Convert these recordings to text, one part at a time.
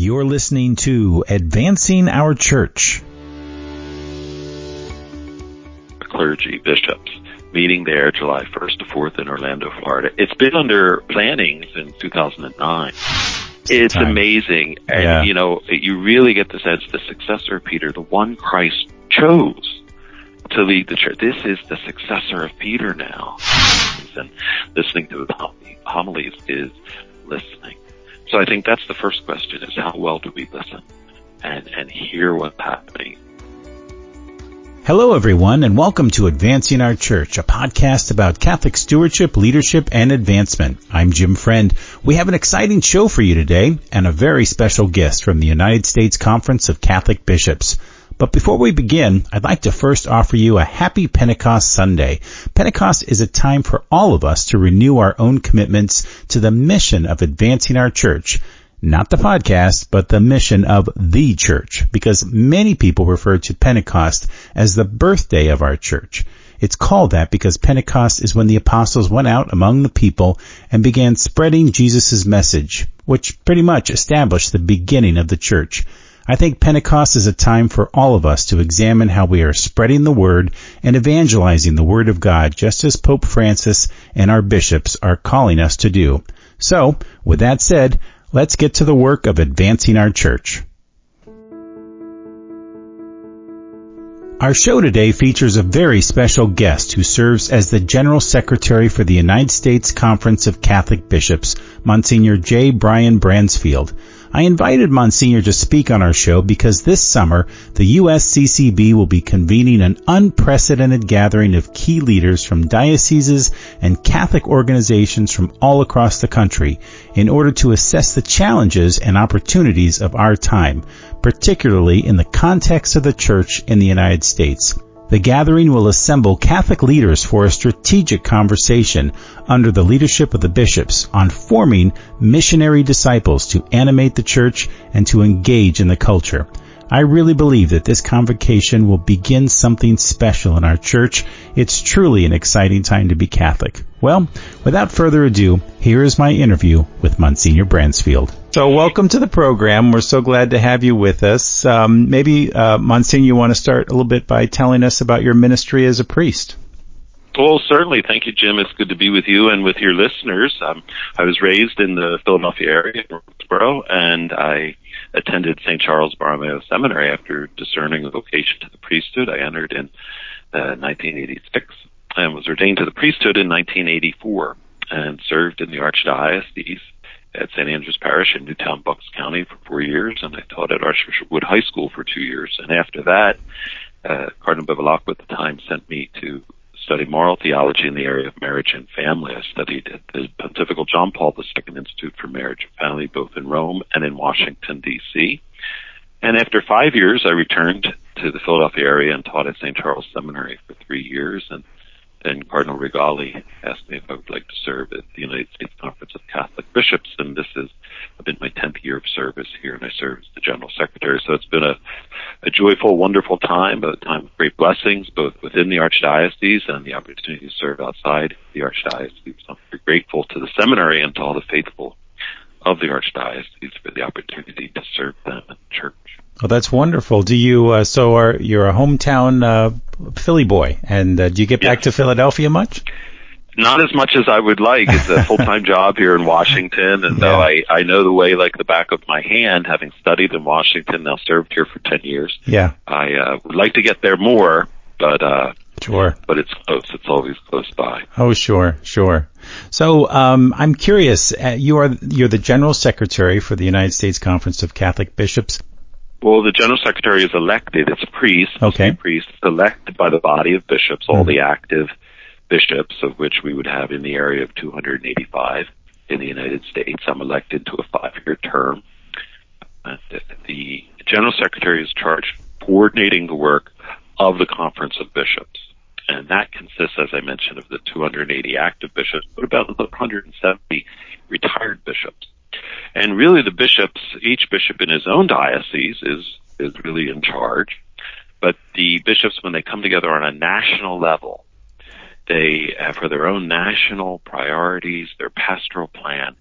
You're listening to Advancing Our Church. Clergy, bishops, meeting there July 1st to 4th in Orlando, Florida. It's been under planning since 2009. It's Time. amazing. And, Yeah. you know, you really get the sense the successor of Peter, the one Christ chose to lead the church. This is the successor of Peter now. And listening to the homilies is listening. So I think that's the first question is how well do we listen and, and hear what's happening Hello everyone and welcome to Advancing Our Church, a podcast about Catholic stewardship, leadership, and advancement. I'm Jim Friend. We have an exciting show for you today and a very special guest from the United States Conference of Catholic Bishops. But before we begin, I'd like to first offer you a happy Pentecost Sunday. Pentecost is a time for all of us to renew our own commitments to the mission of advancing our church. Not the podcast, but the mission of the church, because many people refer to Pentecost as the birthday of our church. It's called that because Pentecost is when the apostles went out among the people and began spreading Jesus' message, which pretty much established the beginning of the church. I think Pentecost is a time for all of us to examine how we are spreading the word and evangelizing the word of God, just as Pope Francis and our bishops are calling us to do. So, with that said, let's get to the work of advancing our church. Our show today features a very special guest who serves as the General Secretary for the United States Conference of Catholic Bishops, Monsignor J. Brian Bransfield. I invited Monsignor to speak on our show because this summer the USCCB will be convening an unprecedented gathering of key leaders from dioceses and Catholic organizations from all across the country in order to assess the challenges and opportunities of our time, particularly in the context of the Church in the United States. The gathering will assemble Catholic leaders for a strategic conversation under the leadership of the bishops on forming missionary disciples to animate the church and to engage in the culture. I really believe that this convocation will begin something special in our church. It's truly an exciting time to be Catholic. Well, without further ado, here is my interview with Monsignor Bransfield. So welcome to the program. We're so glad to have you with us. Um, maybe, uh, Monsignor, you want to start a little bit by telling us about your ministry as a priest. Well, certainly. Thank you, Jim. It's good to be with you and with your listeners. Um, I was raised in the Philadelphia area, in Roxborough, and I attended St. Charles Borromeo Seminary after discerning a vocation to the priesthood. I entered in uh, 1986 and was ordained to the priesthood in 1984 and served in the Archdiocese at St. Andrew's Parish in Newtown, Bucks County for four years, and I taught at Archbishop Wood High School for two years. And after that, uh, Cardinal Bevilacqua at the time sent me to study moral theology in the area of marriage and family. I studied at the Pontifical John Paul II Institute for Marriage and Family, both in Rome and in Washington, D.C. And after five years, I returned to the Philadelphia area and taught at St. Charles Seminary for three years. And then Cardinal Rigali asked me if I would like to serve at the United States Conference of Catholic Bishops. And this has been my 10th year of service here, and I serve as the General Secretary. So it's been a, a joyful, wonderful time, a time of great blessings, both within the Archdiocese and the opportunity to serve outside the Archdiocese. I'm very grateful to the seminary and to all the faithful of the Archdiocese for the opportunity to serve them in church. Oh, that's wonderful. Do you, uh, so are, you're a hometown, uh, Philly boy, and uh, do you get back Yes. to Philadelphia much? Not as much as I would like. It's a full-time job here in Washington, and though I, I know the way like the back of my hand, having studied in Washington, now served here for 10 years, Yeah, I uh, would like to get there more, but uh, sure. but it's close. It's always close by. Oh, sure, sure. So, um, I'm curious. Uh, you are you're the General Secretary for the United States Conference of Catholic Bishops. Well, the general secretary is elected. It's a priest. Okay. A priest elected by the body of bishops, all the mm-hmm. active bishops, of which we would have in the area of 285 in the United States. I'm elected to a five-year term. And the general secretary is charged coordinating the work of the conference of bishops. And that consists, as I mentioned, of the 280 active bishops, but about 170 retired bishops. And really the bishops, each bishop in his own diocese is, is really in charge. But the bishops, when they come together on a national level, they for their own national priorities, their pastoral plan,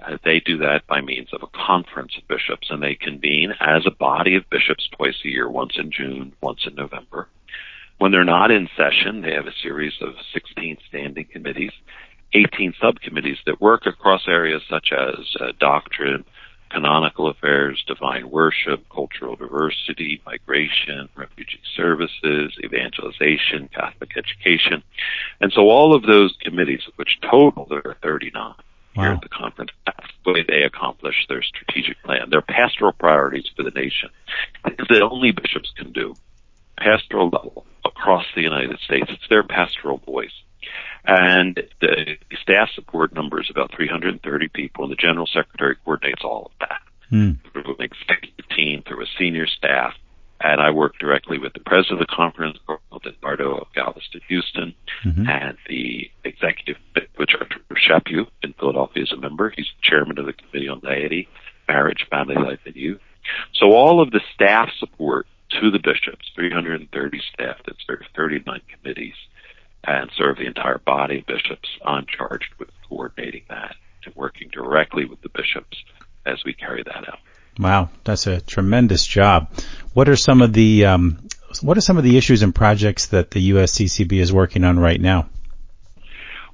Uh, they do that by means of a conference of bishops, and they convene as a body of bishops twice a year, once in June, once in November. When they're not in session, they have a series of 16 standing committees, 18 subcommittees that work across areas such as uh, doctrine, canonical affairs, divine worship, cultural diversity, migration, refugee services, evangelization, Catholic education. And so all of those committees, which total there are 39 wow. here at the conference, that's the way they accomplish their strategic plan, their pastoral priorities for the nation. It's that only bishops can do. Pastoral level across the United States. It's their pastoral voice. And the staff support number is about 330 people, and the general secretary coordinates all of that mm. through an executive team, through a senior staff. And I work directly with the president of the conference, DiNardo of Galveston, Houston, mm-hmm. and the executive, which are Chaput in Philadelphia is a member. He's the chairman of the Committee on Laity, Marriage, Family Life, and Youth. So all of the staff support to the bishops, 330 staff that serve 39 committees, and serve the entire body of bishops. I'm charged with coordinating that and working directly with the bishops as we carry that out. Wow, that's a tremendous job. What are some of the um, what are some of the issues and projects that the USCCB is working on right now?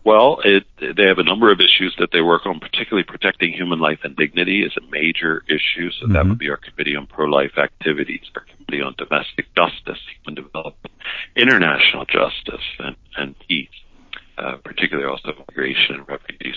Well, it, they have a number of issues that they work on, particularly protecting human life and dignity is a major issue. So mm-hmm. that would be our Committee on Pro-Life Activities, our Committee on Domestic Justice, Human Development, International Justice, and, and Peace, uh, particularly also migration and refugees.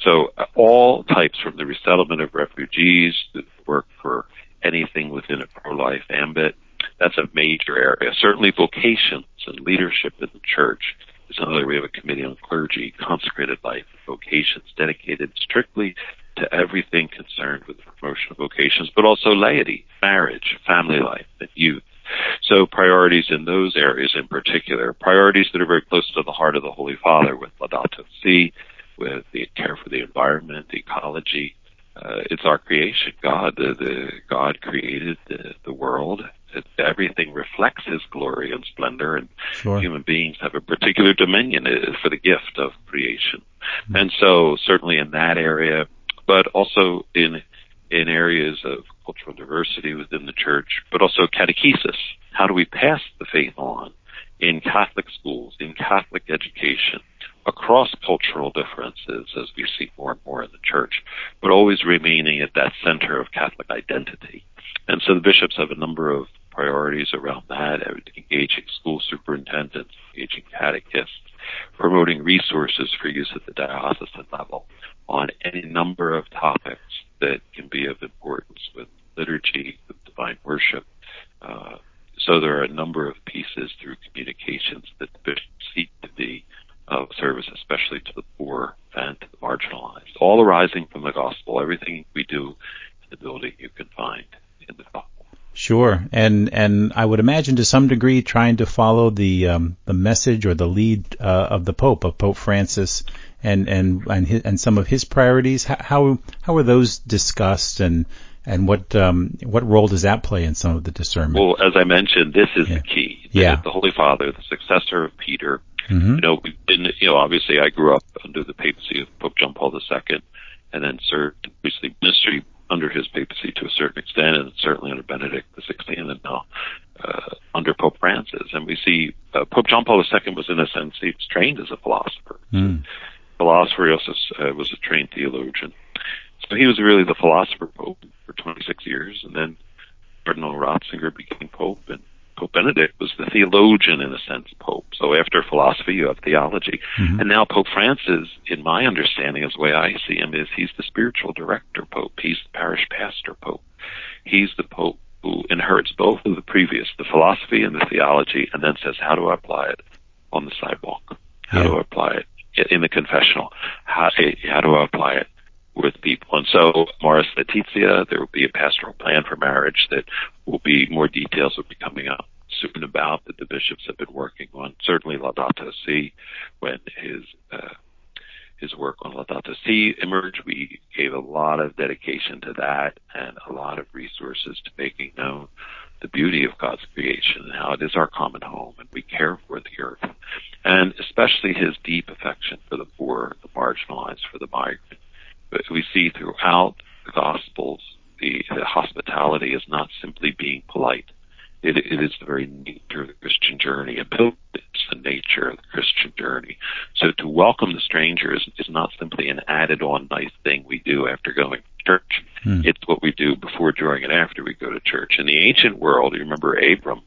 So uh, all types from the resettlement of refugees, to work for anything within a pro-life ambit. That's a major area. Certainly vocations and leadership in the church another. We have a committee on clergy, consecrated life, vocations dedicated strictly to everything concerned with the promotion of vocations, but also laity, marriage, family life, and youth. So priorities in those areas in particular, priorities that are very close to the heart of the Holy Father with Laudato Si, with the care for the environment, the ecology. Uh, it's our creation. God, the, the God created the, the world everything reflects His glory and splendor, and sure. human beings have a particular dominion uh, for the gift of creation. Mm-hmm. And so, certainly in that area, but also in in areas of cultural diversity within the church, but also catechesis. How do we pass the faith on in Catholic schools, in Catholic education, across cultural differences as we see more and more in the church, but always remaining at that center of Catholic identity. And so the bishops have a number of priorities around that, engaging school superintendents, engaging catechists, promoting resources for use at the diocesan level on any number of topics that can be of importance with liturgy, with divine worship. Uh, so there are a number of pieces through communications that the bishops seek to be of service, especially to the poor and to the marginalized, all arising from the gospel. Everything we do in the building you can find in the gospel. Sure, and and I would imagine to some degree trying to follow the um, the message or the lead uh, of the Pope of Pope Francis and and and, his, and some of his priorities. How how are those discussed and and what um, what role does that play in some of the discernment? Well, as I mentioned, this is yeah. the key. Yeah, the Holy Father, the successor of Peter. Mm-hmm. You know, we've been you know obviously I grew up under the papacy of Pope John Paul II, and then served obviously ministry under his papacy to a certain extent, and certainly under Benedict XVI, and now uh, under Pope Francis. And we see uh, Pope John Paul II was, in a sense, he was trained as a philosopher. Mm. Philosopher, he also uh, was a trained theologian. So he was really the philosopher pope for 26 years, and then Cardinal Ratzinger became pope, and Pope Benedict was the theologian in a sense. So after philosophy, you have theology. Mm-hmm. And now Pope Francis, in my understanding, as the way I see him, is he's the spiritual director pope. He's the parish pastor pope. He's the pope who inherits both of the previous, the philosophy and the theology, and then says, how do I apply it on the sidewalk? How yeah. do I apply it in the confessional? How, how do I apply it with people. And so Amoris Laetitia, there will be a pastoral plan for marriage that will be more details will be coming up soon about that the bishops have been working on. Certainly Laudato Si, when his uh, his work on Laudato Si emerged, we gave a lot of dedication to that and a lot of resources to making known the beauty of God's creation and how it is our common home and we care for the earth. And especially his deep affection for the poor, the marginalized, for the migrant, But we see throughout the Gospels the, the hospitality is not simply being polite. It, it is the very nature of the Christian journey. It's the nature of the Christian journey. So to welcome the stranger is, is not simply an added on nice thing we do after going to church. Hmm. It's what we do before, during, and after we go to church. In the ancient world, you remember Abram,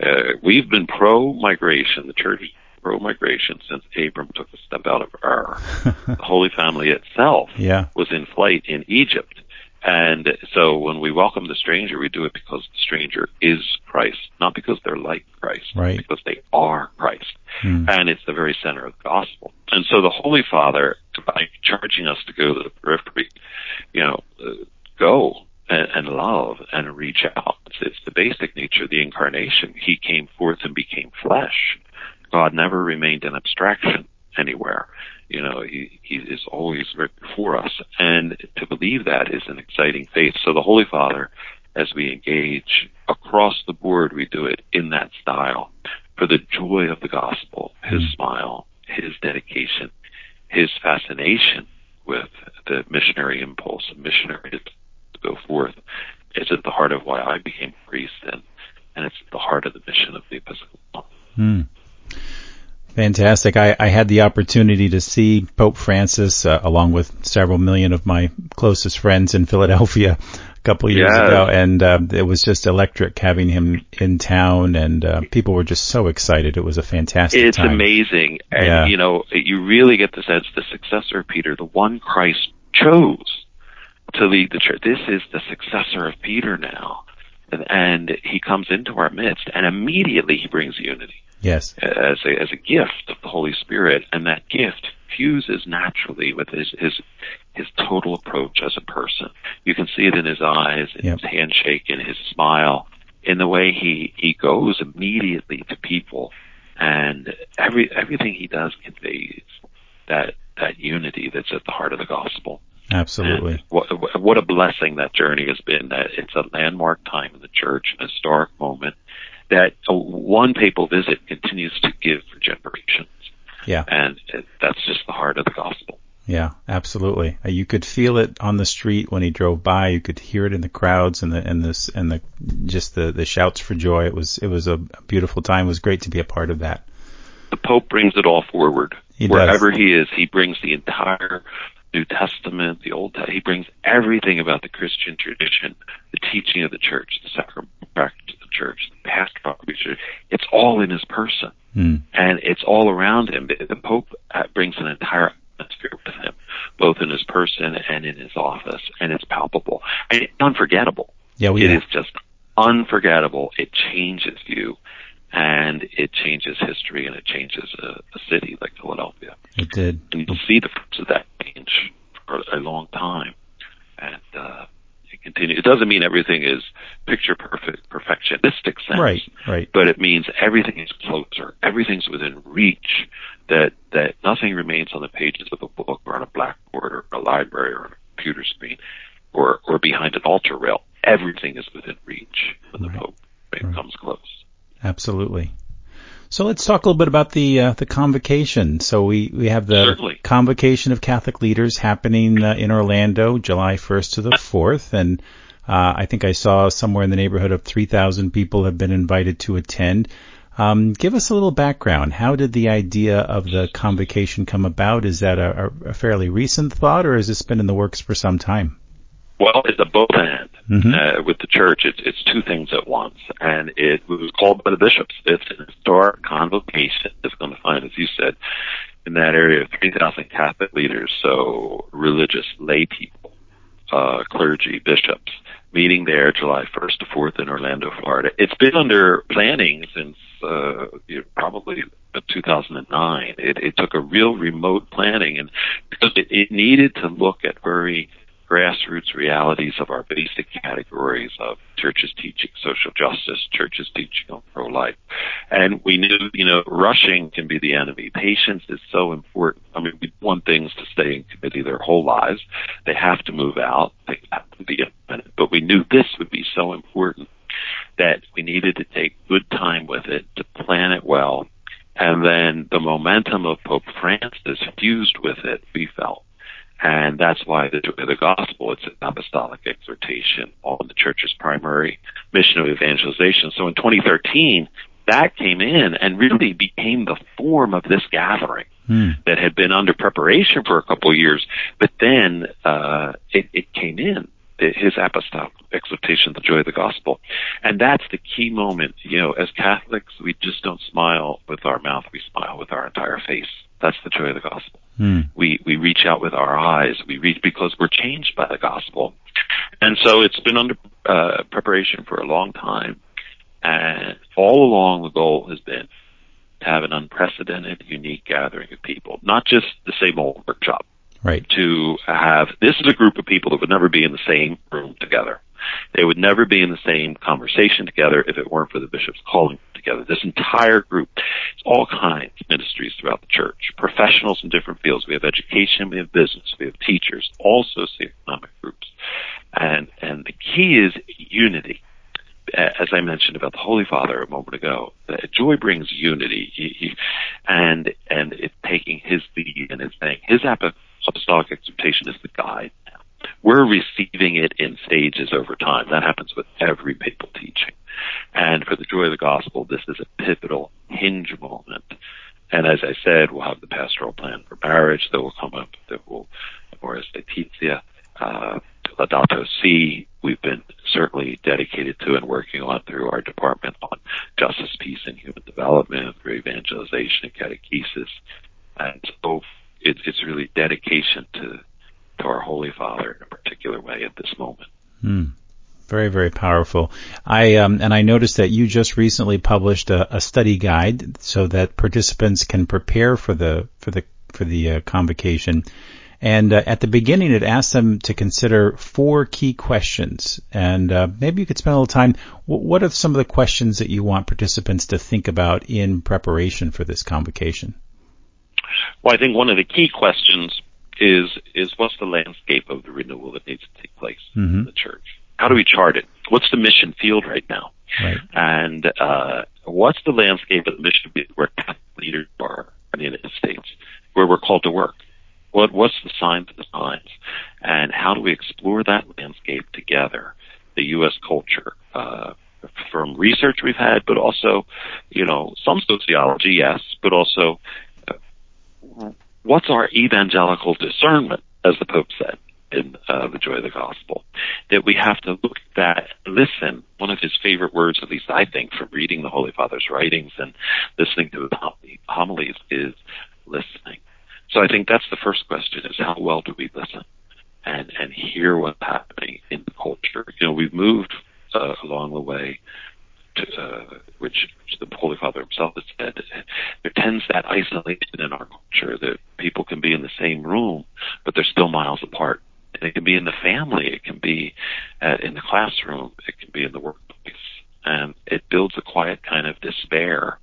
uh, we've been pro-migration. The church pro-migration since Abram took a step out of Ur. the Holy Family itself yeah. was in flight in Egypt. And so when we welcome the stranger, we do it because the stranger is Christ, not because they're like Christ, right. because they are Christ. Hmm. And it's the very center of the gospel. And so the Holy Father, by charging us to go to the periphery, you know, uh, go and, and, love and reach out. It's, it's the basic nature of the incarnation. He came forth and became flesh. God never remained an abstraction anywhere. You know, he, he is always right before us. And to believe that is an exciting faith. So the Holy Father, as we engage across the board, we do it in that style for the joy of the gospel, his mm. smile, his dedication, his fascination with the missionary impulse of missionaries to go forth. It's at the heart of why I became a priest and, and it's at the heart of the mission of the Episcopal. Mm. Fantastic. I, I, had the opportunity to see Pope Francis uh, along with several million of my closest friends in Philadelphia a couple years yes. ago, and uh, it was just electric having him in town, and uh, people were just so excited. It was a fantastic. It's time. amazing, and yeah. you know, you really get the sense the successor of Peter, the one Christ chose to lead the church. This is the successor of Peter now, and, and he comes into our midst, and immediately he brings unity Yes. As a, as a gift of the Holy Spirit, and that gift fuses naturally with his, his, his total approach as a person. You can see it in his eyes, in yep. his handshake, in his smile, in the way he, he goes immediately to people, and every, everything he does conveys that, that unity that's at the heart of the gospel. Absolutely. what, what a blessing that journey has been. That it's a landmark time in the church, an historic moment that one papal visit continues to give for generations. Yeah. And that's just the heart of the gospel. Yeah, absolutely. Uh, you could feel it on the street when he drove by. You could hear it in the crowds and the and this and the just the the shouts for joy. It was it was a beautiful time. It was great to be a part of that. The Pope brings it all forward. He Wherever does. he is, he brings the entire New Testament, the Old Testament. He brings everything about the Christian tradition, the teaching of the church, the sacrament practice the church, the pastoral church. It's all in his person, mm. and it's all around him. The Pope uh, brings an entire atmosphere with him, both in his person and in his office, and it's palpable and it's unforgettable. Yeah, we it is just unforgettable. It changes you and it changes history and it changes a, a, city like Philadelphia. It did. And you'll see the fruits of that change for a long time. And, uh, it. It doesn't mean everything is picture perfect, perfectionistic sense. Right, right. But it means everything is closer. Everything's within reach. That, that nothing remains on the pages of a book or on a blackboard or a library or a computer screen or, or behind an altar rail. Everything is within reach when right. the Pope right. comes close. Absolutely. So let's talk a little bit about the uh, the convocation. So we, we have the Certainly. convocation of Catholic leaders happening uh, in Orlando, July 1st to the 4th, and uh, I think I saw somewhere in the neighborhood of 3,000 people have been invited to attend. Um, give us a little background. How did the idea of the convocation come about? Is that a, a fairly recent thought, or has this been in the works for some time? Well, it's a both and. Mm-hmm. Uh, with the church, it's, it's two things at once. And it was called by the bishops. It's an historic convocation. It's going to find, as you said, in that area, 3,000 Catholic leaders, so religious lay people, uh, clergy, bishops, meeting there July 1st to 4th in Orlando, Florida. It's been under planning since, uh, you know, probably 2009. It, it took a real remote planning and because it, it needed to look at very grassroots realities of our basic categories of churches teaching social justice, churches teaching on pro-life. And we knew, you know, rushing can be the enemy. Patience is so important. I mean, we want things to stay in committee their whole lives. They have to move out. They have to be independent. But we knew this would be so important that we needed to take good time with it, to plan it well. And then the momentum of Pope Francis fused with it, we felt. And that's why the joy of the gospel. It's an apostolic exhortation on the church's primary mission of evangelization. So in 2013, that came in and really became the form of this gathering hmm. that had been under preparation for a couple of years, but then uh, it, it came in his apostolic exhortation, the joy of the gospel. And that's the key moment. You know, as Catholics, we just don't smile with our mouth, we smile with our entire face. That's the joy of the gospel. Mm. We, we reach out with our eyes. We reach because we're changed by the gospel. And so it's been under uh, preparation for a long time. And all along the goal has been to have an unprecedented, unique gathering of people, not just the same old workshop Right. To have, this is a group of people that would never be in the same room together. They would never be in the same conversation together if it weren't for the bishops calling together. This entire group, it's all kinds of ministries throughout the church, professionals in different fields. We have education, we have business, we have teachers, all socioeconomic groups. And, and the key is unity as I mentioned about the Holy Father a moment ago, joy brings unity, he, he, and and it's taking his lead and it's saying his apostolic exhortation is the guide. We're receiving it in stages over time. That happens with every papal teaching. And for the joy of the gospel, this is a pivotal hinge moment. And as I said, we'll have the pastoral plan for marriage that will come up, that will, Amoris Laetitia, uh, Laudato Si, we've been certainly dedicated to and working on through our department on justice, peace, and human development, through evangelization and catechesis. And so it's it's really dedication to to our Holy Father in a particular way at this moment. Hmm. Very, very powerful. I um, and I noticed that you just recently published a, a, study guide so that participants can prepare for the for the for the uh, convocation. And uh, at the beginning, it asked them to consider four key questions. And uh, maybe you could spend a little time. What are some of the questions that you want participants to think about in preparation for this convocation? Well, I think one of the key questions is is what's the landscape of the renewal that needs to take place mm-hmm. in the church? How do we chart it? What's the mission field right now? Right. And uh, what's the landscape of the mission field where leaders are in the United States, where we're called to work? What what's the signs of the times, and how do we explore that landscape together? The U.S. culture. Uh, from research we've had, but also, you know, some sociology, yes, but also what's our evangelical discernment, as the Pope said in uh, The Joy of the Gospel? That we have to look at that, listen. One of his favorite words, at least I think, from reading the Holy Father's writings and listening to his homilies is listening. So I think that's the first question is how well do we listen and, and hear what's happening in the culture? You know, we've moved uh, along the way uh, which, which the Holy Father himself has said, there tends that isolation in our culture that people can be in the same room, but they're still miles apart. And it can be in the family, it can be uh, in the classroom, it can be in the workplace, and it builds a quiet kind of despair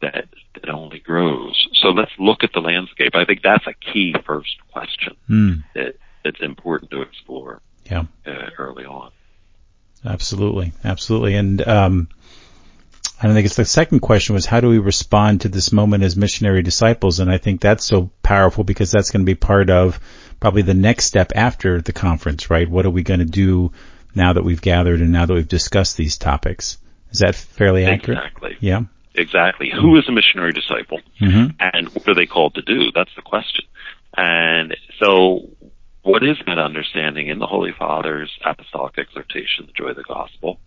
that that only grows. So let's look at the landscape. I think that's a key first question mm. that that's important to explore. Yeah. Uh, early on. Absolutely, absolutely, and um, and I think it's the second question was how do we respond to this moment as missionary disciples? And I think that's so powerful because that's going to be part of probably the next step after the conference, right? What are we going to do now that we've gathered and now that we've discussed these topics? Is that fairly accurate? Exactly. Yeah. Exactly. Who is a missionary disciple? Mm-hmm. And what are they called to do? That's the question. And so what is that understanding in the Holy Father's apostolic exhortation, the joy of the gospel,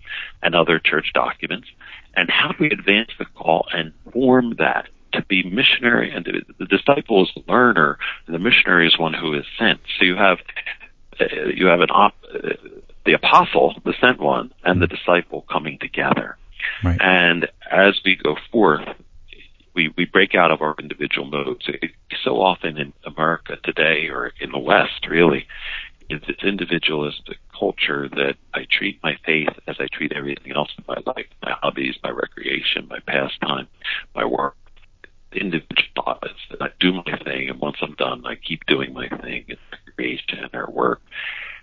and other church documents? And how do we advance the call and form that to be missionary? And the disciple is the learner, and the missionary is one who is sent. So you have uh, you have an op, uh, the apostle, the sent one, and the disciple coming together. Right. And as we go forth, we, we break out of our individual modes. So often in America today, or in the West really, it's this individualistic culture that I treat my faith as I treat everything else in my life, my hobbies, my recreation, my pastime, my work. Individual is that I do my thing, and once I'm done, I keep doing my thing in recreation or work.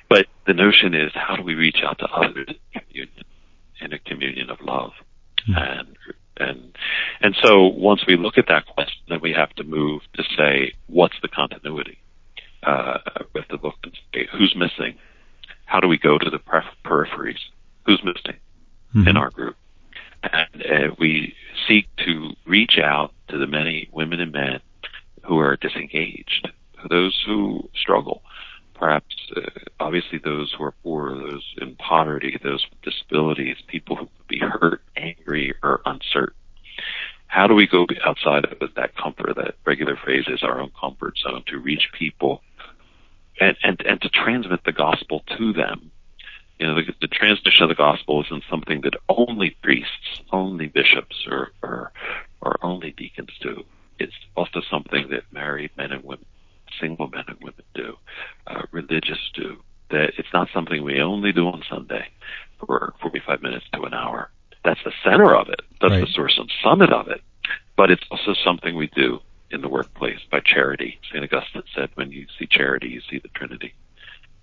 But the notion is, how do we reach out to others in communion, in a communion of love? Mm-hmm. And and and so once we look at that question, then we have to move to say, what's the continuity? uh, have to look and say who's missing. How do we go to the peripheries? Who's missing mm-hmm. in our group? And uh, we seek to reach out to the many women and men who are disengaged, those who struggle, perhaps uh, obviously those who are poor, those in poverty, those with disabilities, people who could be hurt, angry, or uncertain. How do we go outside of that comfort, that regular phrase is our own comfort zone, to reach people and, and, and to transmit the gospel to them? You know, the, the transmission of the gospel isn't something that only priests, only bishops, or, or, or only deacons do. It's also something that married men and women single men and women do, uh, religious do. That it's not something we only do on Sunday for 45 minutes to an hour. That's the center of it. That's right. the source and summit of it. But it's also something we do in the workplace by charity. St. Augustine said, when you see charity, you see the Trinity.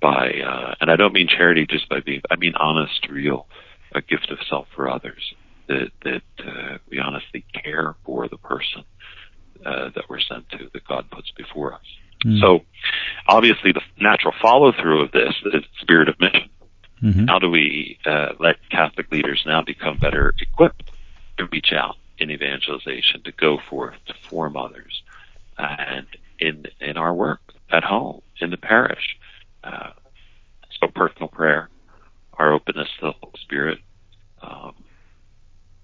By, uh, and I don't mean charity just by being, I mean honest, real, a gift of self for others. That, that, uh, we honestly care for the person, uh, that we're sent to, that God puts before us. Mm. So obviously the natural follow through of this is spirit of mission. Mm-hmm. How do we uh, let Catholic leaders now become better equipped to reach out in evangelization, to go forth, to form others, and in in our work at home, in the parish. Uh, so personal prayer, our openness to the Holy Spirit, um,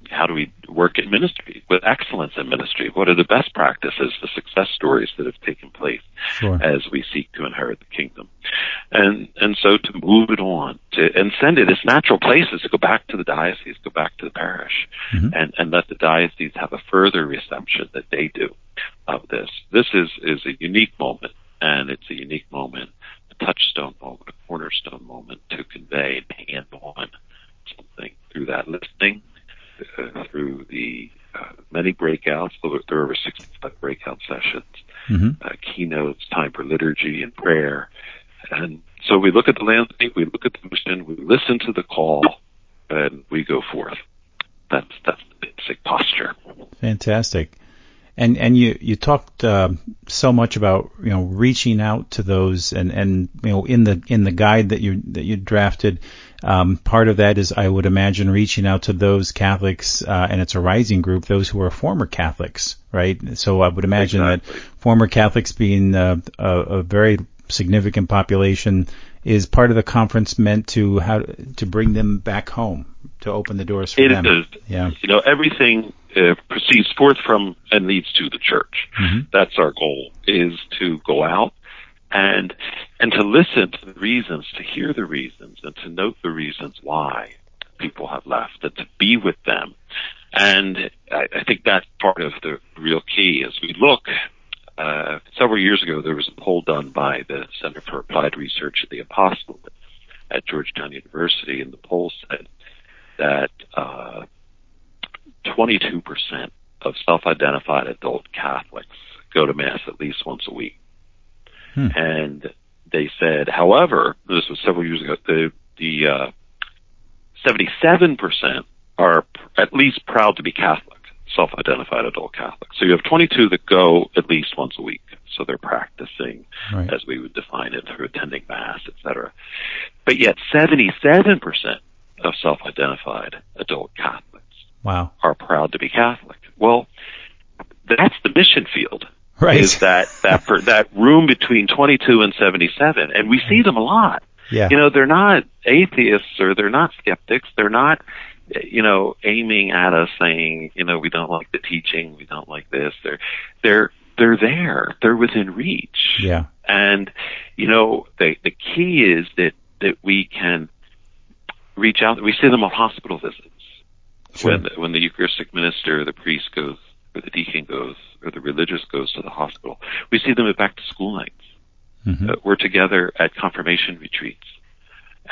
how do we work in ministry with excellence in ministry? What are the best practices, the success stories that have taken place sure. as we seek to inherit the kingdom? And, and so to move it on it its natural places to go back to the diocese, go back to the parish mm-hmm. and, and let the diocese have a further reception that they do of this. This is, is a unique moment and it's a unique moment, a touchstone moment, a cornerstone moment to convey and hand on something through that listening uh, through the uh, many breakouts. There were over 65 breakout sessions, mm-hmm. uh, keynotes, time for liturgy and prayer. And so we look at the landscape, we look at the mission, we listen to the call, and we go forth. That's that's the basic posture. Fantastic. And and you you talked uh, so much about you know reaching out to those and and you know in the in the guide that you that you drafted um, part of that is, I would imagine, reaching out to those Catholics, uh, and it's a rising group, those who are former Catholics, right? So I would imagine exactly. that former Catholics being uh, a, a, very significant population is part of the conference meant to how to bring them back home, to open the doors for it them. Is. Yeah. You know, everything uh, proceeds forth from and leads to the church. Mm-hmm. That's our goal: is to go out and and to listen to the reasons, to hear the reasons, and to note the reasons why people have left, and to be with them. And I, I think that's part of the real key. As we look, uh, several years ago, there was a poll done by the Center for Applied Research at the Apostolate at Georgetown University, and the poll said that uh, 22% of self-identified adult Catholics go to Mass at least once a week. Hmm. And they said, however, this was several years ago, the, the, uh, 77% are at least proud to be Catholic, self-identified adult Catholic. So you have 22 that go at least once a week. So they're practicing right. as we would define it through attending mass, etc. But yet 77% of self-identified adult Catholics wow. are proud to be Catholic. Well, that's the mission field right. is that that per, that room between 22 and 77, and we see them a lot. Yeah. You know, they're not atheists or they're not skeptics. They're not, you know, aiming at us saying, you know, we don't like the teaching, we don't like this. They're they're they're there. They're within reach. Yeah. And you know, the the key is that that we can reach out. We see them on hospital visits. Sure. When when the Eucharistic minister, the priest goes, or the deacon goes or the religious goes to the hospital. We see them at back to school nights. Mm-hmm. Uh, we're together at confirmation retreats.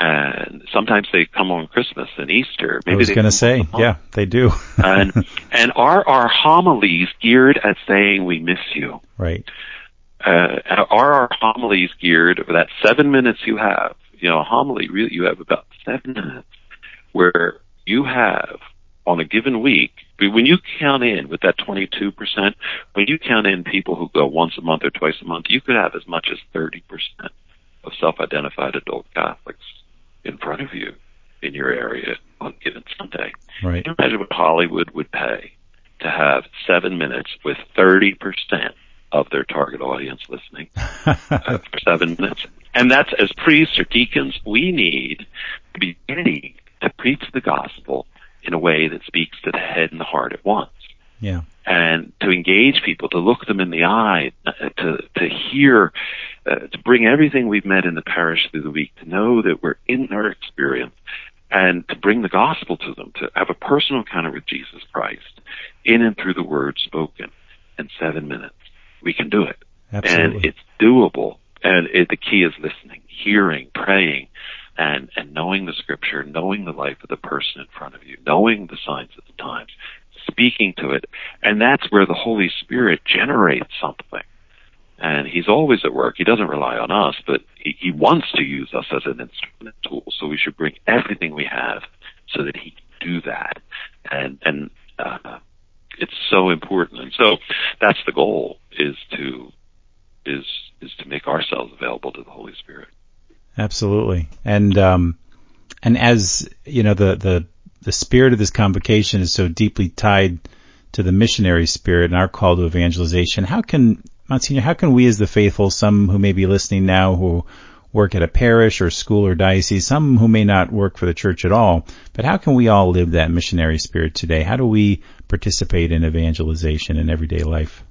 And sometimes they come on Christmas and Easter. Maybe I was going to say, yeah, they do. and and are our homilies geared at saying we miss you? Right. Uh, are our homilies geared for that seven minutes you have? You know, a homily really you have about seven minutes where you have on a given week When you count in with that 22%, when you count in people who go once a month or twice a month, you could have as much as 30% of self-identified adult Catholics in front of you in your area on a given Sunday. Right. Can you imagine what Hollywood would pay to have seven minutes with 30% of their target audience listening uh, for seven minutes? And that's as priests or deacons, we need to be ready to preach the gospel in a way that speaks to the head and the heart at once. Yeah. And to engage people, to look them in the eye, uh, to, to hear, uh, to bring everything we've met in the parish through the week, to know that we're in their experience, and to bring the gospel to them, to have a personal encounter with Jesus Christ in and through the word spoken in seven minutes. We can do it. Absolutely. And it's doable. And it, the key is listening, hearing, praying, and, and knowing the scripture, knowing the life of the person in front of you, knowing the signs of the times, speaking to it. And that's where the Holy Spirit generates something. And he's always at work. He doesn't rely on us, but he, he wants to use us as an instrument tool. So we should bring everything we have so that he can do that. And, and, uh, it's so important. And so that's the goal is to, is, is to make ourselves available to the Holy Spirit. Absolutely. And, um, and as, you know, the, the, the spirit of this convocation is so deeply tied to the missionary spirit and our call to evangelization. How can, Monsignor, how can we as the faithful, some who may be listening now who work at a parish or school or diocese, some who may not work for the church at all, but how can we all live that missionary spirit today? How do we participate in evangelization in everyday life?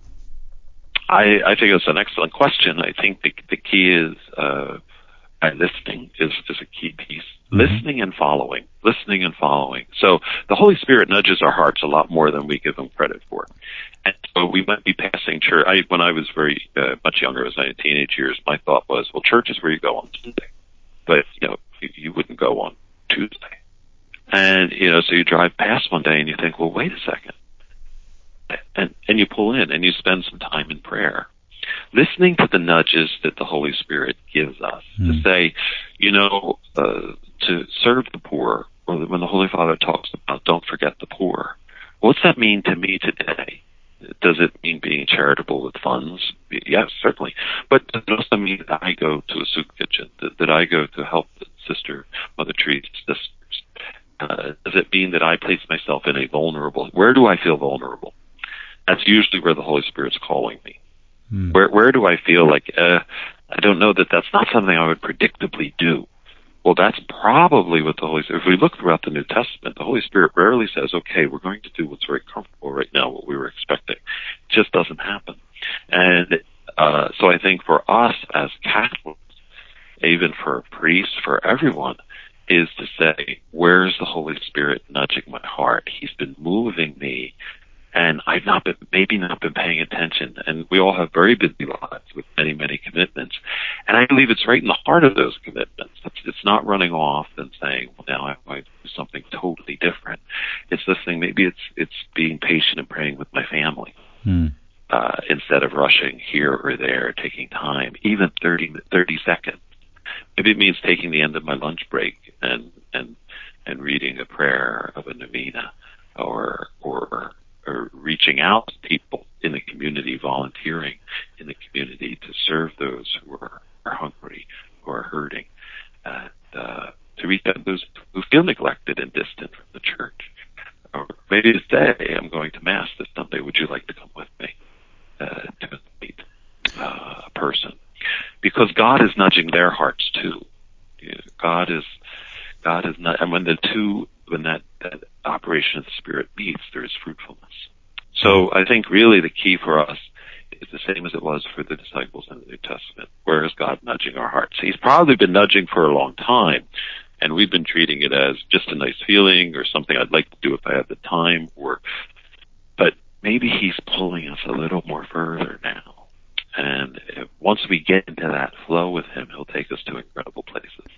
I, I think it's an excellent question. I think the, the key is, uh, listening is, is a key piece. Mm-hmm. Listening and following. Listening and following. So the Holy Spirit nudges our hearts a lot more than we give him credit for. And so we might be passing church. I, when I was very, uh, much younger, as I in teenage years, my thought was, well, church is where you go on Sunday. But, you know, you, you wouldn't go on Tuesday. And, you know, so you drive past one day and you think, well, wait a second. And, and you pull in and you spend some time in prayer listening to the nudges that the Holy Spirit gives us mm. to hmm. say, you know, uh, to serve the poor, or when the Holy Father talks about don't forget the poor. What's that mean to me today? Does it mean being charitable with funds? Yes, certainly. But does it also mean that I go to a soup kitchen, that, that I go to help the sister, Mother Teresa's sisters? Uh, does it mean that I place myself in a vulnerable, where do I feel vulnerable? That's usually where the Holy Spirit's calling me. Hmm. Where where do I feel like uh, I don't know that that's not something I would predictably do. Well, that's probably what the Holy Spirit. If we look throughout the New Testament, the Holy Spirit rarely says, "Okay, we're going to do what's very comfortable right now, what we were expecting." It just doesn't happen. And uh, so I think for us as Catholics, even for priests, for everyone, is to say, "Where's the Holy Spirit nudging my heart? He's been moving me and I've not been, maybe not been paying attention. And we all have very busy lives with many, many commitments. And I believe it's right in the heart of those commitments. It's, it's not running off and saying, well, now I might do something totally different. It's listening. Maybe it's, it's being patient and praying with my family. Hmm. Uh, instead of rushing here or there, taking time, even 30, 30 seconds. Maybe it means taking the end of my lunch break and, and, and reading a prayer of a novena or, or reaching out to people in the community, volunteering in the community to serve those who are, are hungry, who are hurting, and uh, to reach out those who feel neglected and distant from the church. Or maybe to say, I'm going to Mass this Sunday. Would you like to come with me uh, to meet uh, a person? Because God is nudging their hearts too. God is God is not, and when the two, when that operation of the Spirit meets, there is fruitfulness. So I think really the key for us is the same as it was for the disciples in the New Testament. Where is God nudging our hearts? He's probably been nudging for a long time, and we've been treating it as just a nice feeling or something I'd like to do if I had the time, or, but maybe He's pulling us a little more further now. And once we get into that flow with Him, He'll take us to incredible places.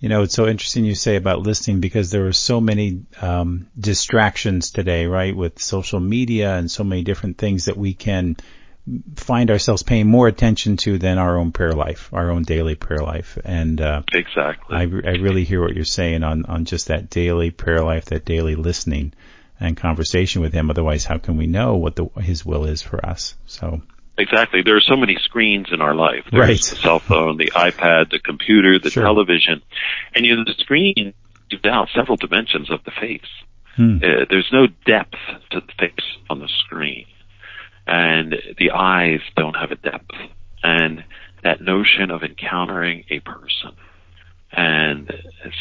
You know, it's so interesting you say about listening because there are so many um, distractions today, right, with social media and so many different things that we can find ourselves paying more attention to than our own prayer life, our own daily prayer life. And uh, exactly, I, I really hear what you're saying on on just that daily prayer life, that daily listening. and conversation with him. Otherwise, how can we know what the, his will is for us? So. Exactly. There are so many screens in our life. There's right. the cell phone, the iPad, the computer, the Sure. television, and you know, the screen gives out several dimensions of the face. Hmm. Uh, there's no depth to the face on the screen. And the eyes don't have a depth. And that notion of encountering a person and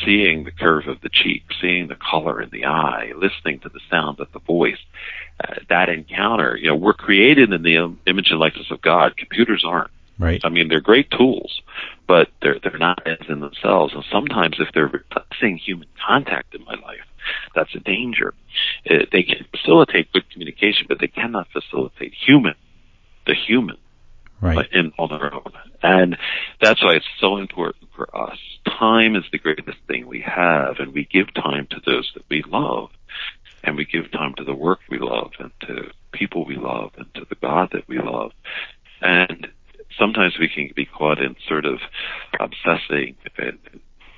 seeing the curve of the cheek, seeing the color in the eye, listening to the sound of the voice, uh, that encounter, you know, we're created in the image and likeness of God. Computers aren't. Right. I mean, they're great tools, but they're they're not ends in themselves. And sometimes, if they're replacing human contact in my life, that's a danger. Uh, they can facilitate good communication, but they cannot facilitate human, the human, Right. in on their own. And that's why it's so important for us. Time is the greatest thing we have, and we give time to those that we love, and we give time to the work we love, and to people we love, and to the God that we love. And sometimes we can be caught in sort of obsessing and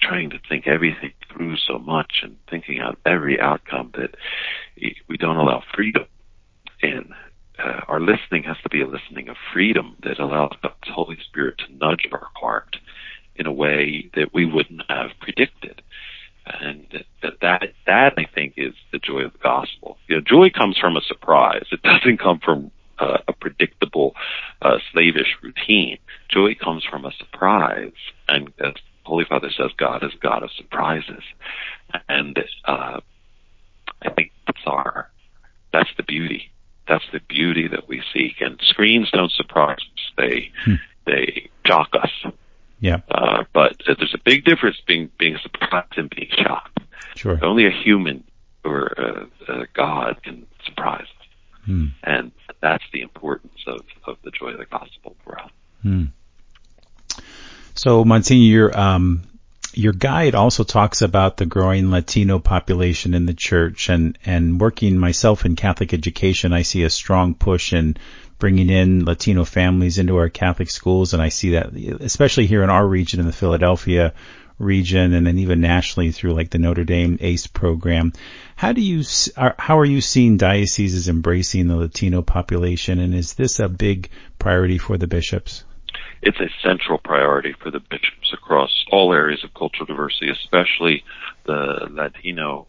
trying to think everything through so much and thinking out every outcome that we don't allow freedom in. Uh, our listening has to be a listening of freedom that allows God's Holy Spirit to nudge our heart in a way that we wouldn't have predicted. And that, that, that I think is the joy of the gospel. You know, joy comes from a surprise. It doesn't come from uh, a predictable, uh, slavish routine. Joy comes from a surprise. And as Holy Father says, God is God of surprises. And, uh, I think that's our, that's the beauty. That's the beauty that we seek. And screens don't surprise us. They, Hmm. they shock us. Yeah. Uh, but there's a big difference being, being surprised and being shocked. Sure. Only a human or a, a God can surprise us. Hmm. And that's the importance of, of the joy of the gospel for us. Hmm. So, Monsignor, um, your guide also talks about the growing Latino population in the church, and and working myself in Catholic education, I see a strong push in bringing in Latino families into our Catholic schools, and I see that especially here in our region, in the Philadelphia region, and then even nationally through like the Notre Dame ACE program. How do you how are you seeing dioceses embracing the Latino population, and is this a big priority for the bishops? It's a central priority for the bishops across all areas of cultural diversity, especially the Latino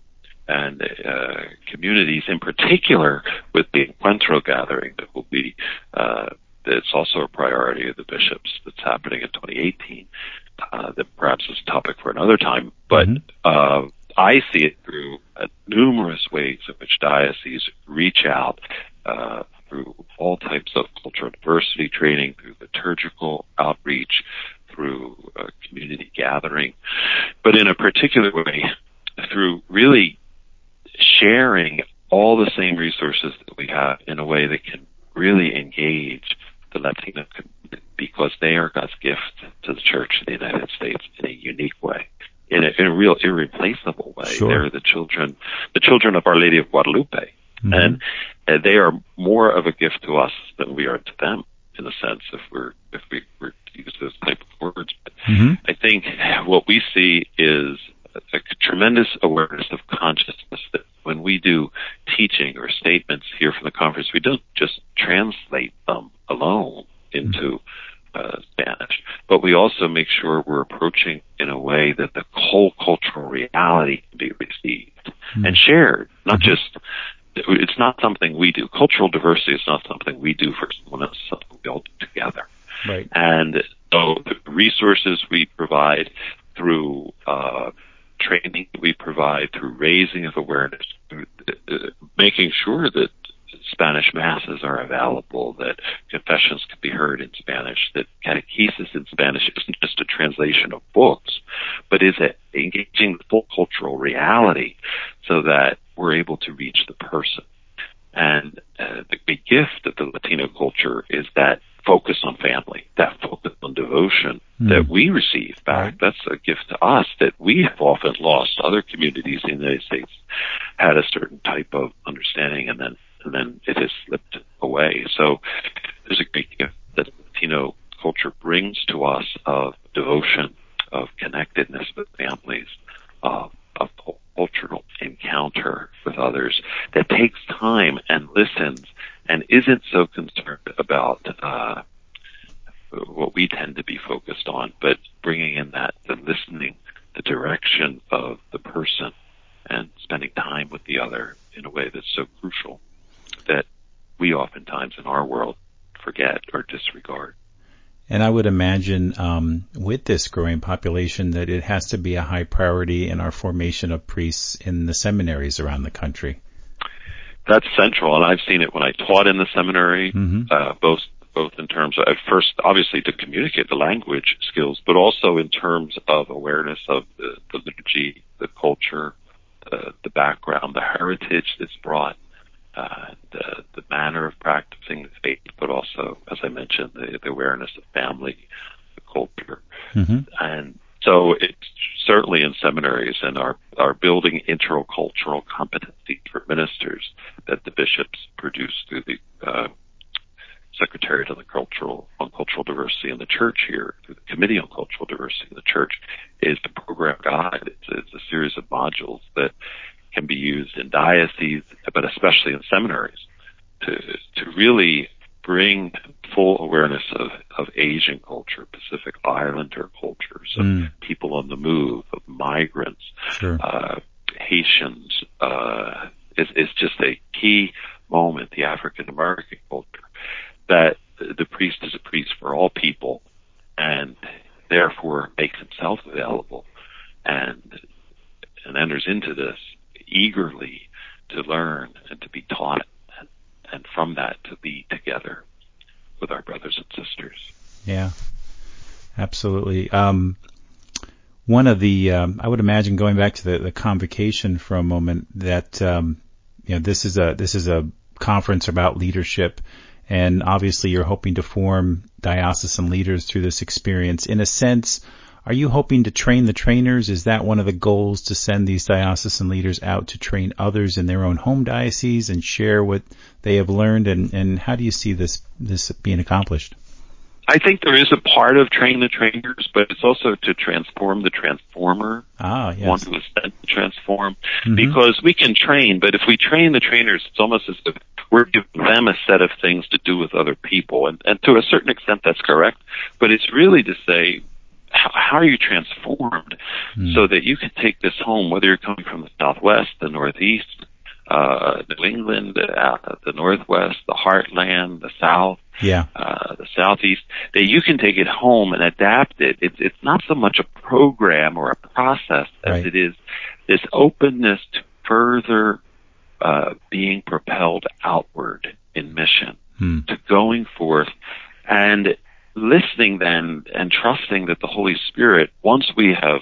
and uh, communities, in particular with the Encuentro gathering that will be. Uh, it's also a priority of the bishops that's happening in 2018. Uh, that perhaps is a topic for another time, but Mhm. uh, I see it through uh, numerous ways in which dioceses reach out uh, through all types of cultural diversity training, through liturgical outreach, through community gathering, but in a particular way, through really sharing all the same resources that we have in a way that can really engage the Latino community because they are God's gift to the Church in the United States in a unique way. In a, in a real irreplaceable way. Sure. They're the children, the children of Our Lady of Guadalupe. Mhm. And uh, they are more of a gift to us than we are to them in a sense if we're, if we were to use those type of words. But Mhm. I think what we see is a, tremendous awareness of consciousness that when we do teaching or statements here from the conference, we don't just translate them alone into uh, Spanish, but we also make sure we're approaching in a way that the whole cultural reality can be received and shared, not just it's not something we do. Cultural diversity is not something we do for someone else, it's something we all do together. Right. And so the resources we provide through uh, training we provide, through raising of awareness, through, uh, making sure that Spanish masses are available, that confessions can be heard in Spanish, that catechesis in Spanish isn't just a translation of books, but is engaging the full cultural reality so that we're able to reach the person. And uh, the big gift of the Latino culture is that focus on family, that focus on devotion Hmm. that we receive back. That's a gift to us that we have often lost. Other communities in the United States had a certain type of understanding and then, and then it has slipped away. So there's a great gift that Latino culture brings to us of devotion, of connectedness with families, of, of cultural encounter with others that takes time and listens and isn't so concerned about uh, what we tend to be focused on, but bringing in that the listening, the direction of the person, and spending time with the other in a way that's so crucial that we oftentimes in our world forget or disregard. And I would imagine um, with this growing population that it has to be a high priority in our formation of priests in the seminaries around the country. That's central, and I've seen it when I taught in the seminary, mm-hmm. uh, both both in terms of at first, obviously, to communicate the language skills, but also in terms of awareness of the, the liturgy, the culture, the, the background, the heritage that's brought uh, the, the manner of practicing the faith, but also, as I mentioned, the, the awareness of family, the culture, mm-hmm. and so it's certainly in seminaries and are are building intercultural competency for ministers that the bishops produce through the uh, Secretariat of the Cultural on Cultural Diversity in the Church here, through the Committee on Cultural Diversity in the Church, is the program guide. It's, it's a series of modules that can be used in dioceses, but especially in seminaries, to to really bring full awareness of, of Asian culture, Pacific Islander cultures, of mm. people on the move, of migrants, sure. uh, Haitians, uh, is, is just a key moment, the African American culture, that the priest is a priest for all people and therefore makes himself available and and enters into this eagerly to learn and to be taught, and from that to be together with our brothers and sisters. Yeah, absolutely. Um, one of the, um, I would imagine going back to the, the convocation for a moment that, um, you know, this is a, this is a conference about leadership and obviously you're hoping to form diocesan leaders through this experience. In a sense, are you hoping to train the trainers? Is that one of the goals to send these diocesan leaders out to train others in their own home diocese and share what they have learned? And, and how do you see this, this being accomplished? I think there is a part of training the trainers, but it's also to transform the transformer. Ah, yes. One who is sent to transform. Mm-hmm. Because we can train, but if we train the trainers, it's almost as if we're giving them a set of things to do with other people. And, and to a certain extent, that's correct. But it's really to say, how, how are you transformed mm. so that you can take this home, whether you're coming from the Southwest, the Northeast, uh, New England, uh, the Northwest, the Heartland, the South, yeah, uh, the Southeast, that you can take it home and adapt it. It's it's not so much a program or a process as right. it is this openness to further uh, being propelled outward in mission, hmm. to going forth and listening then and trusting that the Holy Spirit, once we have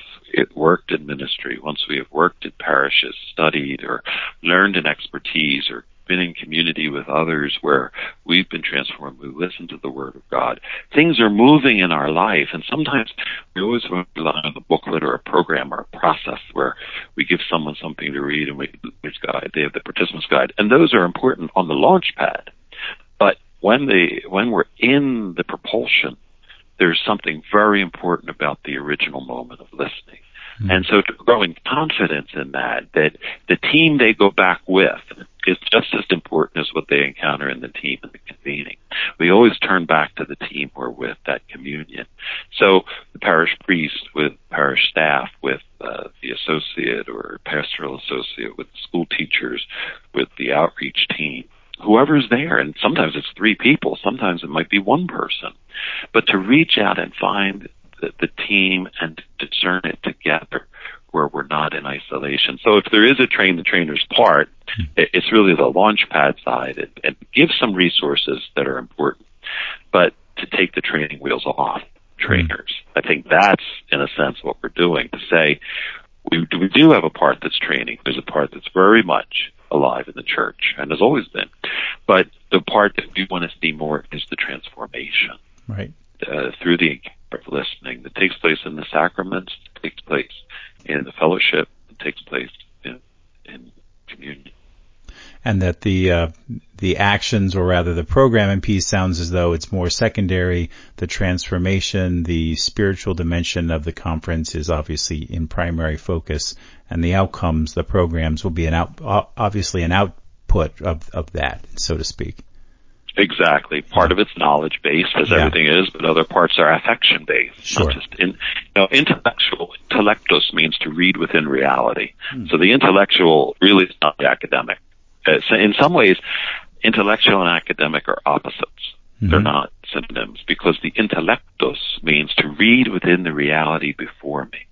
worked in ministry, once we have worked in parishes, studied or learned an expertise or been in community with others where we've been transformed, we listen to the Word of God. Things are moving in our life, and sometimes we always want to rely on a booklet or a program or a process where we give someone something to read and we which guide. They have the participants guide, and those are important on the launch pad. When the when we're in the propulsion, there's something very important about the original moment of listening. Mm-hmm. And so to grow confidence in that, that the team they go back with is just as important as what they encounter in the team in the convening. We always turn back to the team we're with, that communion. So the parish priest with parish staff, with uh, the associate or pastoral associate, with school teachers, with the outreach team, whoever's there. And sometimes it's three people. Sometimes it might be one person. But to reach out and find the, the team and discern it together where we're not in isolation. So if there is a train the trainers part, hmm. it's really the launch pad side and, and give some resources that are important. But to take the training wheels off trainers. I think that's in a sense what we're doing to say we, we do have a part that's training. There's a part that's very much alive in the church and has always been. But the part that we want to see more is the transformation. Right. Uh, through the listening that takes place in the sacraments, takes place in the fellowship, takes place in, in communion. And that the uh, the actions or rather the programming piece sounds as though it's more secondary. The transformation, the spiritual dimension of the conference is obviously in primary focus and the outcomes, the programs will be an out, obviously an output of, of that, so to speak. Exactly. Part of it's knowledge based, as yeah. everything is, but other parts are affection based. Sure. Not just in, you know, intellectual, intellectus means to read within reality. Hmm. So the intellectual really is not the academic. Uh, in some ways, intellectual and academic are opposites. Mm-hmm. They're not synonyms because the intellectus means to read within the reality before me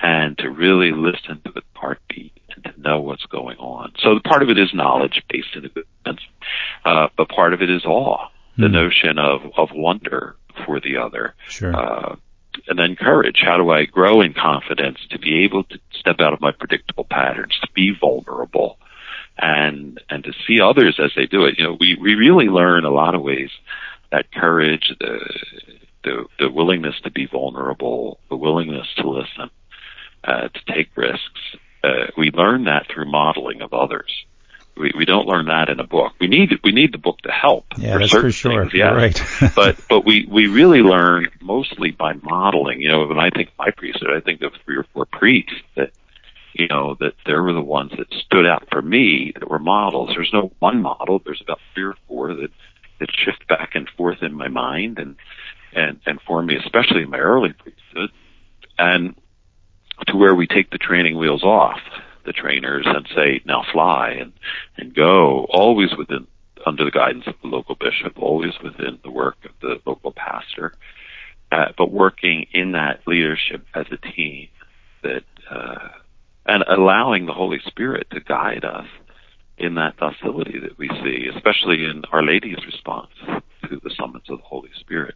and to really listen to the heartbeat and to know what's going on. So part of it is knowledge based in a good sense, uh, but part of it is awe, the mm. notion of, of wonder for the other. Sure. Uh, and then courage. How do I grow in confidence to be able to step out of my predictable patterns, to be vulnerable, and and to see others as they do it? You know, we we really learn a lot of ways that courage, the the, the willingness to be vulnerable, the willingness to listen, uh, to take risks. Uh, we learn that through modeling of others. We, we don't learn that in a book. We need we need the book to help. Yeah, for that's for sure. Things, yes. right. but but we we really learn mostly by modeling. You know, when I think of my priesthood, I think of three or four priests that you know that they were the ones that stood out for me that were models. There's no one model. There's about three or four that that shift back and forth in my mind and and and for me, especially in my early priesthood. And to where we take the training wheels off the trainers and say, now fly and, and go, always within, under the guidance of the local bishop, always within the work of the local pastor, uh, but working in that leadership as a team that, uh, and allowing the Holy Spirit to guide us in that docility that we see, especially in Our Lady's response to the summons of the Holy Spirit.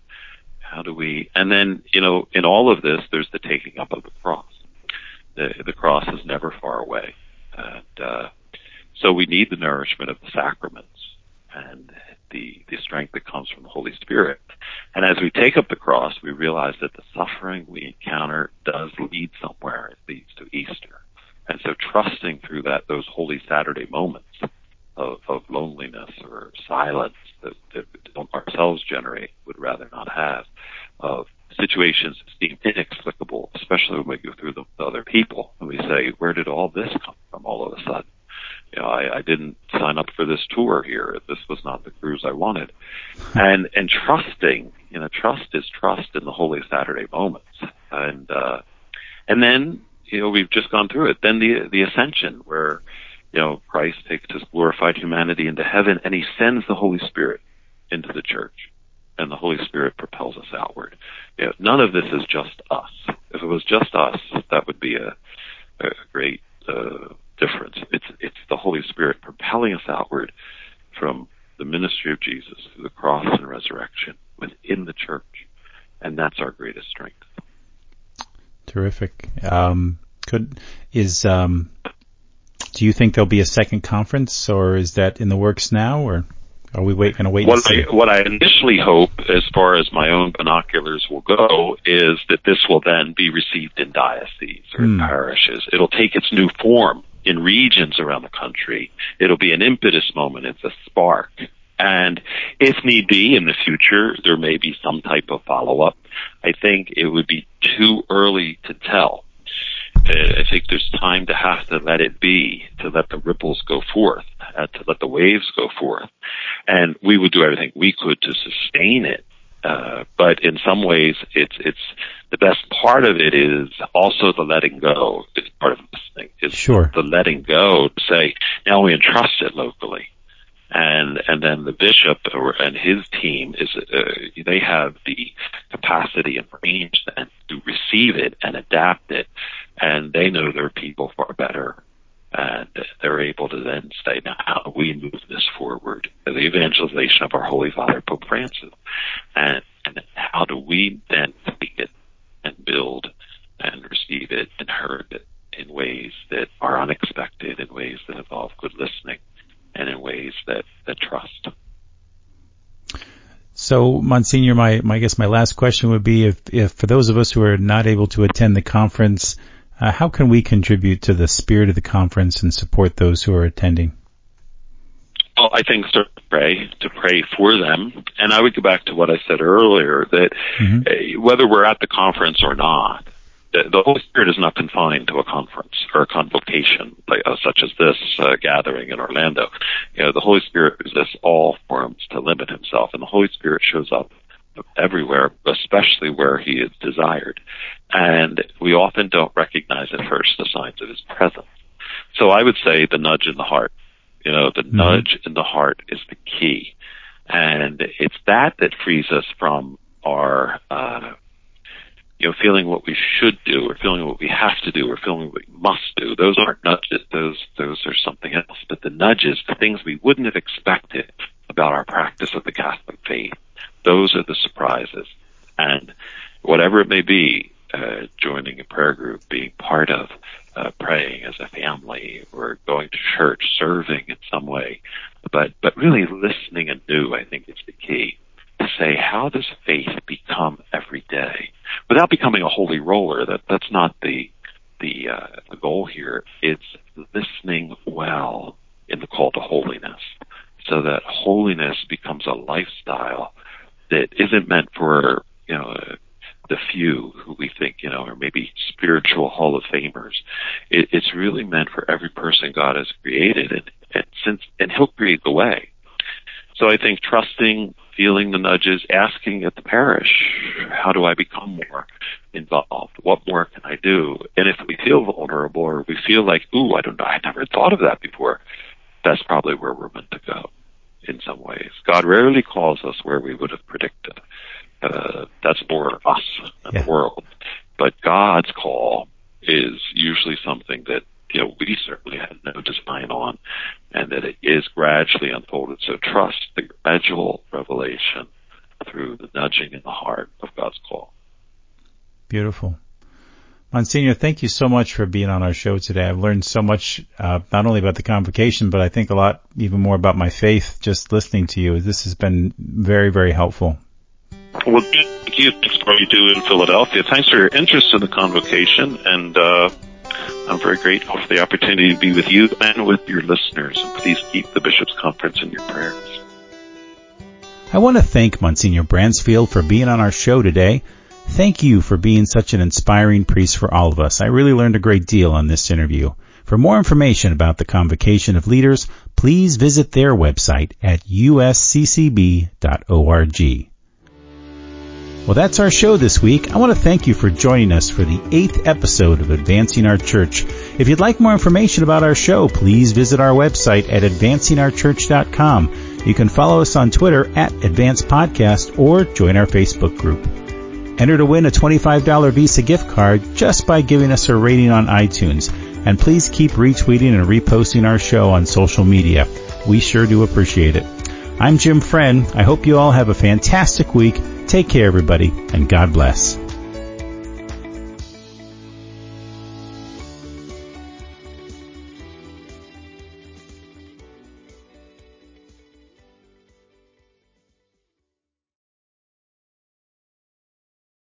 How do we, and then, you know, in all of this, there's the taking up of the cross the, the cross is never far away. And, uh, so we need the nourishment of the sacraments and the, the strength that comes from the Holy Spirit. And as we take up the cross, we realize that the suffering we encounter does lead somewhere. It leads to Easter. And so trusting through that, those Holy Saturday moments of, of loneliness or silence that, that ourselves generate, would rather not have, of situations that seem inexplicable, especially when we go through them with other people and we say, where did all this come from all of a sudden? You know, I, I didn't sign up for this tour here. This was not the cruise I wanted. And, and trusting, you know, trust is trust in the Holy Saturday moments. And, uh, and then, you know, we've just gone through it. Then the, the ascension where, you know, Christ takes his glorified humanity into heaven and he sends the Holy Spirit into the church and the Holy Spirit propels us outward. You know, none of this is just us. If it was just us, that would be a, a great uh, difference. It's it's the Holy Spirit propelling us outward from the ministry of Jesus through the cross and resurrection within the church, and that's our greatest strength. Terrific. Um, could is um, do you think there'll be a second conference, or is that in the works now, or? Are we wait, going to wait? What I, what I initially hope, as far as my own binoculars will go, is that this will then be received in dioceses or mm. parishes. It'll take its new form in regions around the country. It'll be an impetus moment. It's a spark. And if need be in the future, there may be some type of follow up. I think it would be too early to tell. I think there's time to have to let it be, to let the ripples go forth, uh, to let the waves go forth. And we would do everything we could to sustain it. Uh, but in some ways, it's, it's, the best part of it is also the letting go is part of this thing. Is sure. the letting go to say, now we entrust it locally and and then the bishop and his team is uh, they have the capacity and range then to receive it and adapt it, and they know their people far better, and they're able to then say, now how do we move this forward? The evangelization of our Holy Father Pope Francis, and and how do we then speak it and build and receive it and herd it in ways that are unexpected, in ways that involve good listening and in ways that, that trust. So, Monsignor, my, my I guess my last question would be if, if for those of us who are not able to attend the conference, uh, how can we contribute to the spirit of the conference and support those who are attending? Well, I think to pray, to pray for them. And I would go back to what I said earlier that mm-hmm. whether we're at the conference or not, the Holy Spirit is not confined to a conference or a convocation like, uh, such as this uh, gathering in Orlando. You know, the Holy Spirit resists all forms to limit himself, and the Holy Spirit shows up everywhere, especially where he is desired. And we often don't recognize at first the signs of his presence. So I would say the nudge in the heart. You know, the mm-hmm. nudge in the heart is the key. And it's that that frees us from our, uh, feeling what we should do or feeling what we have to do or feeling what we must do. Those aren't nudges. Those, those are something else. But the nudges, the things we wouldn't have expected about our practice of the Catholic faith, those are the surprises. And whatever it may be, uh, joining a prayer group, being part of, uh, praying as a family or going to church, serving in some way, but, but really listening anew, I think is the key say, how does faith become every day without becoming a holy roller? That, that's not the, the, uh, the goal here. It's listening well in the call to holiness so that holiness becomes a lifestyle that isn't meant for, you know, the few who we think, you know, are maybe spiritual Hall of Famers. It, it's really meant for every person God has created and, and since, and He'll create the way. So I think trusting, feeling the nudges, asking at the parish, how do I become more involved? What more can I do? And if we feel vulnerable or we feel like, ooh, I don't know, I never thought of that before, that's probably where we're meant to go in some ways. God rarely calls us where we would have predicted. Uh, that's more us and yeah. the world. But God's call is usually something that you know we certainly had no design on, and that it is gradually unfolded. So trust the gradual revelation through the nudging in the heart of God's call. Beautiful. Monsignor, thank you so much for being on our show today. I've learned so much, uh, not only about the convocation, but I think a lot even more about my faith just listening to you. This has been very, very helpful. Well, thank you. Thanks for what you do in Philadelphia. Thanks for your interest in the convocation, and uh, I'm very grateful for the opportunity to be with you and with your listeners. And please keep the Bishops' Conference in your prayers. I want to thank Monsignor Bransfield for being on our show today. Thank you for being such an inspiring priest for all of us. I really learned a great deal on this interview. For more information about the Convocation of Leaders, please visit their website at usccb.org. Well, that's our show this week. I want to thank you for joining us for the eighth episode of Advancing Our Church. If you'd like more information about our show, please visit our website at advancingourchurch.com. You can follow us on Twitter at Advance Podcast or join our Facebook group. Enter to win a $25 Visa gift card just by giving us a rating on iTunes. And please keep retweeting and reposting our show on social media. We sure do appreciate it. I'm Jim Friend. I hope you all have a fantastic week. Take care, everybody, and God bless.